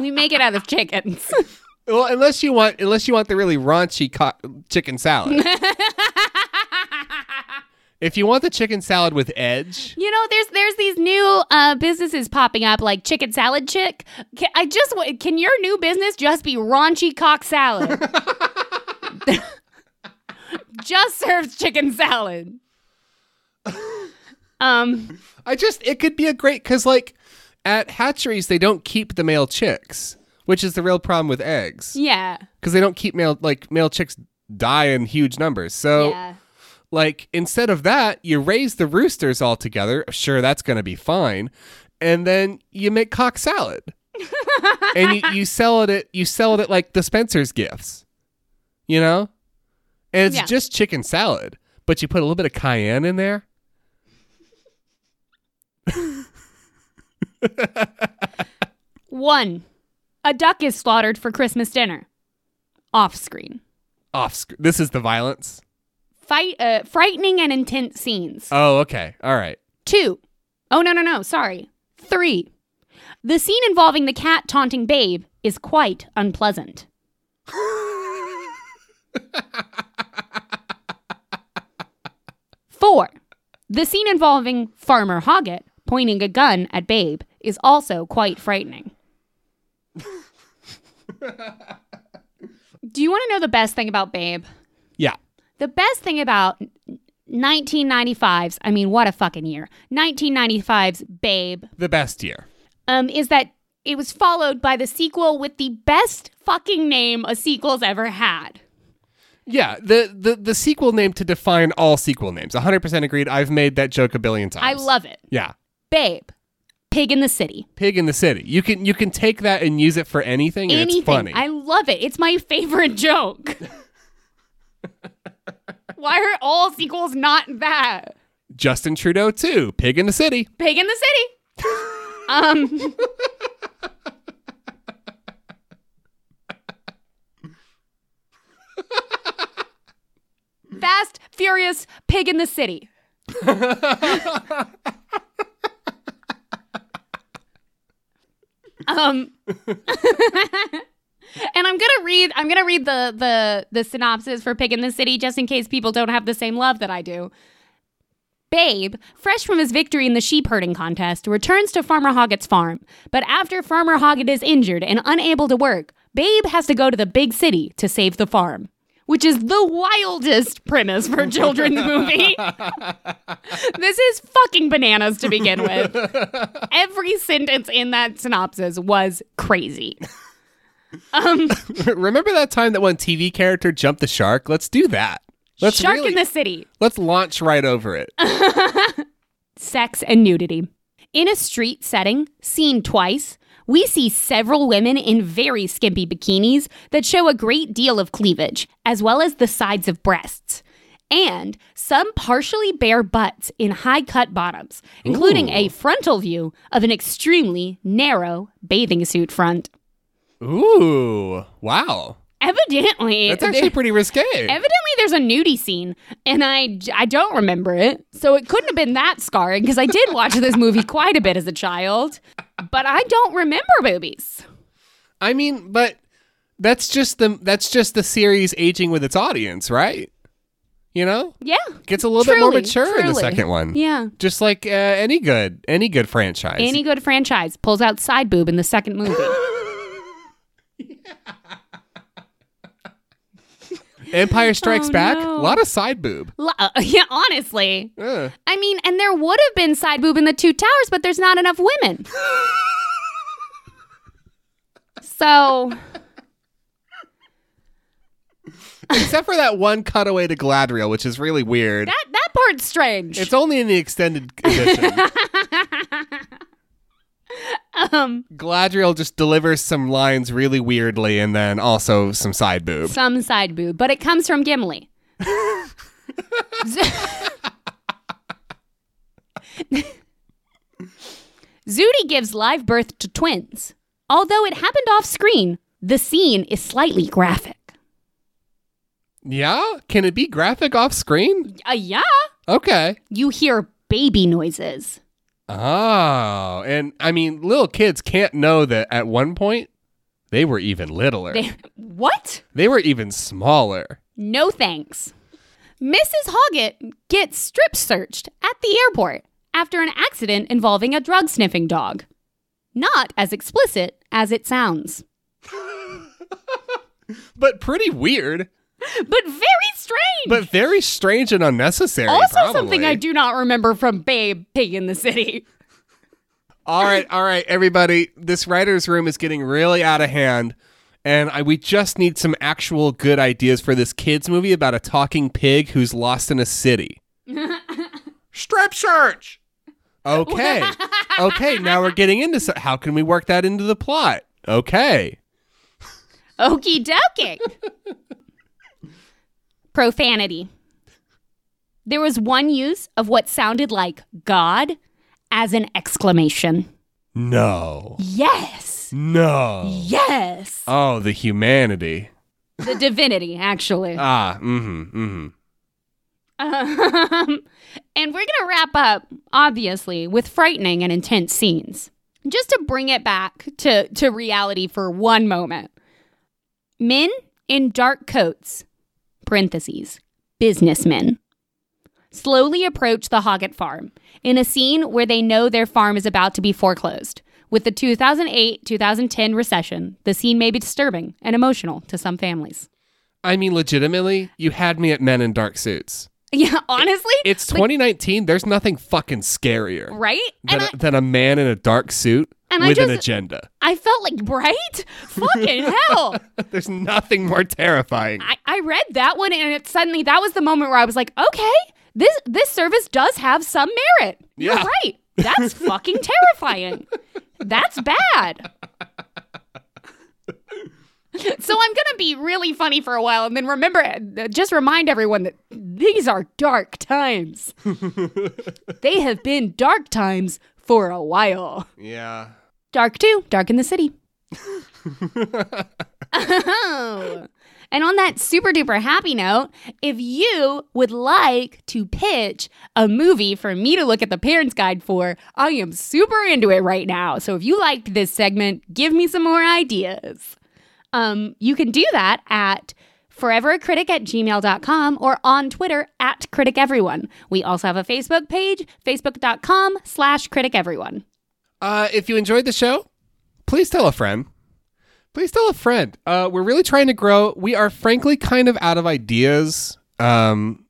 we make it out of chickens. Well, unless you want, unless you want the really raunchy co- chicken salad. if you want the chicken salad with edge, You know, there's there's these new uh, businesses popping up like Chicken Salad Chick. Can, I just can your new business just be raunchy cock salad? just serves chicken salad. Um, I just it could be a great because like at hatcheries they don't keep the male chicks, which is the real problem with eggs yeah, because they don't keep male like male chicks die in huge numbers. So yeah. like instead of that, you raise the roosters all together. Sure, that's going to be fine, and then you make cock salad, and you, you sell it at you sell it at like dispensers gifts, you know, and it's Yeah. just chicken salad, but you put a little bit of cayenne in there. One, a duck is slaughtered for Christmas dinner. Off screen. Off. Sc- this is the violence. Fight, uh, frightening and intense scenes. Oh, okay, all right. Two. Oh, no, no, no. Sorry. Three. The scene involving the cat taunting Babe is quite unpleasant. Four. The scene involving Farmer Hoggett pointing a gun at Babe is also quite frightening. Do you want to know the best thing about Babe? Yeah. The best thing about 1995's, I mean, what a fucking year. 1995's Babe The best year. um, is that it was followed by the sequel with the best fucking name a sequel's ever had. Yeah, the, the the sequel name to define all sequel names. 100% agreed. I've made that joke a billion times. I love it. Yeah. Babe, Pig in the City. Pig in the City. You can you can take that and use it for anything and Anything. it's funny. I love it. It's my favorite joke. Why are all sequels not that? Justin Trudeau too. Pig in the City. Pig in the City. um. Fast, Furious, Pig in the City. um And I'm gonna read. I'm gonna read the the the synopsis for Pig in the City, just in case people don't have the same love that I do. Babe, fresh from his victory in the sheep herding contest, returns to Farmer Hoggett's farm. But after Farmer Hoggett is injured and unable to work, Babe has to go to the big city to save the farm. Which is the wildest premise for a children's movie. this is fucking bananas to begin with. Every sentence in that synopsis was crazy. Um, Remember that time that one TV character jumped the shark? Let's do that. Let's Shark really, in the City. let's launch right over it. sex, and nudity. In a street setting, seen twice, we see several women in very skimpy bikinis that show a great deal of cleavage, as well as the sides of breasts. And some partially bare butts in high cut bottoms, including a frontal view of an extremely narrow bathing suit front. Ooh, wow. Evidently, That's actually pretty risque. Evidently, there's a nudie scene, and I, I don't remember it. So it couldn't have been that scarring because I did watch this movie quite a bit as a child, but I don't remember boobies. I mean, but that's just the that's just the series aging with its audience, right? You know, Yeah. gets a little bit more Truly, mature in the second one. Yeah. Just like uh, any good any good franchise. Any good franchise pulls out side boob in the second movie. Empire Strikes Oh, Back, no. a lot of side boob. Lo- uh, yeah, honestly. Uh, I mean, and there would have been side boob in the two towers, but there's not enough women. so, except for that one cutaway to Galadriel, which is really weird. that that part's strange. It's only in the extended edition. um Galadriel just delivers some lines really weirdly and then also some side boob. some side boob, but it comes from Gimli. Zootie gives live birth to twins. Although it happened off screen, the scene is slightly graphic. Yeah? Can it be graphic off screen? Uh, yeah. Okay. You hear baby noises. Oh, and I mean, little kids can't know that at one point They were even littler. They, what? They were even smaller. No thanks. Mrs. Hoggett gets strip searched at the airport after an accident involving a drug sniffing dog. Not as explicit as it sounds, But pretty weird. but very strange. But very strange and unnecessary. also probably. something I do not remember from Babe Pig in the City. All right, all right, everybody. This writer's room is getting really out of hand. And I, we just need some actual good ideas for this kids movie about a talking pig who's lost in a city. Strip search. Okay. okay, now we're getting into so- how can we work that into the plot? Okay. Okie dokie. Profanity. There was one use of what sounded like God as an exclamation. No. Yes. No. Yes. Oh, the humanity. The divinity, actually. Ah, mm-hmm, mm-hmm. Um, and we're going to wrap up, obviously, with frightening and intense scenes. Just to bring it back to, to reality for one moment. Men in dark coats, parentheses, businessmen, slowly approach the Hoggett farm in a scene where they know their farm is about to be foreclosed. With the 2008 2010 recession, the scene may be disturbing and emotional to some families. I mean, legitimately, you had me at men in dark suits. Yeah, honestly, It's 2019. There's nothing fucking scarier right? than, And I, a, than a man in a dark suit And with an agenda. I felt like, right? Fucking hell. There's nothing more terrifying. I, I read that one and it suddenly that was the moment where I was like, okay, this this service does have some merit. You're Yeah. right. That's fucking terrifying. That's bad. so I'm gonna be really funny for a while and then remember uh, just remind everyone that these are dark times. they have been dark times for a while. Yeah. Dark too, dark in the city. Oh. And on that super duper happy note, if you would like to pitch a movie for me to look at the Parents Guide for, I am super into it right now. So if you liked this segment, give me some more ideas. Um, you can do that at foreveracritic at gmail.com or on Twitter at criticeveryone. We also have a Facebook page, facebook.com slash criticeveryone. Uh, if you enjoyed the show, please tell a friend. Please tell a friend. Uh, we're really trying to grow. We are frankly kind of out of ideas. Um,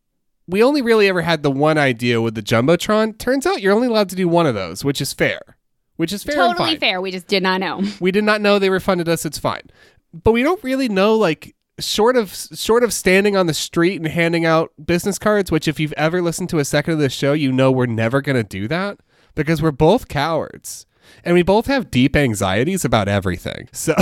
we only really ever had the one idea with the jumbotron. Turns out you're only allowed to do one of those, which is fair. Which is fair. Totally fair. We just did not know. We did not know they refunded us. It's fine, but we don't really know like short of short of standing on the street and handing out business cards. Which, if you've ever listened to a second of this show, you know we're never gonna do that because we're both cowards and we both have deep anxieties about everything. So.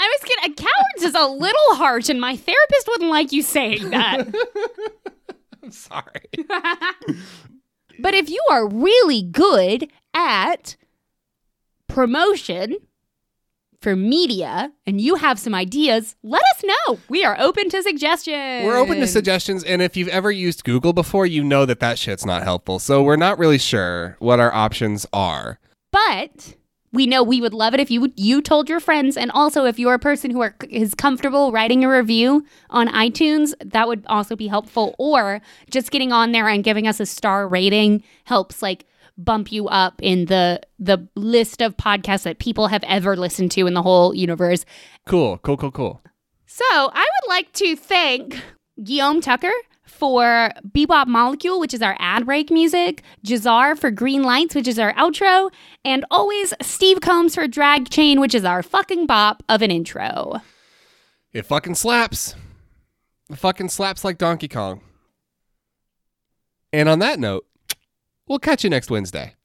I was kidding. Cowards is a little harsh, and my therapist wouldn't like you saying that. I'm sorry. but if you are really good at promotion for media and you have some ideas, let us know. We are open to suggestions. We're open to suggestions, and if you've ever used Google before, you know that that shit's not helpful. So we're not really sure what our options are. But we know we would love it if you you told your friends, and also if you're a person who are, is comfortable writing a review on iTunes, that would also be helpful. Or just getting on there and giving us a star rating helps, like bump you up in the the list of podcasts that people have ever listened to in the whole universe. Cool, cool, cool, cool. So I would like to thank Guillaume Tucker for Bebop Molecule, which is our ad break music, Jazar for Green Lights, which is our outro, and always Steve Combs for Drag Chain, which is our fucking bop of an intro. It fucking slaps. It fucking slaps like Donkey Kong. And on that note, we'll catch you next Wednesday.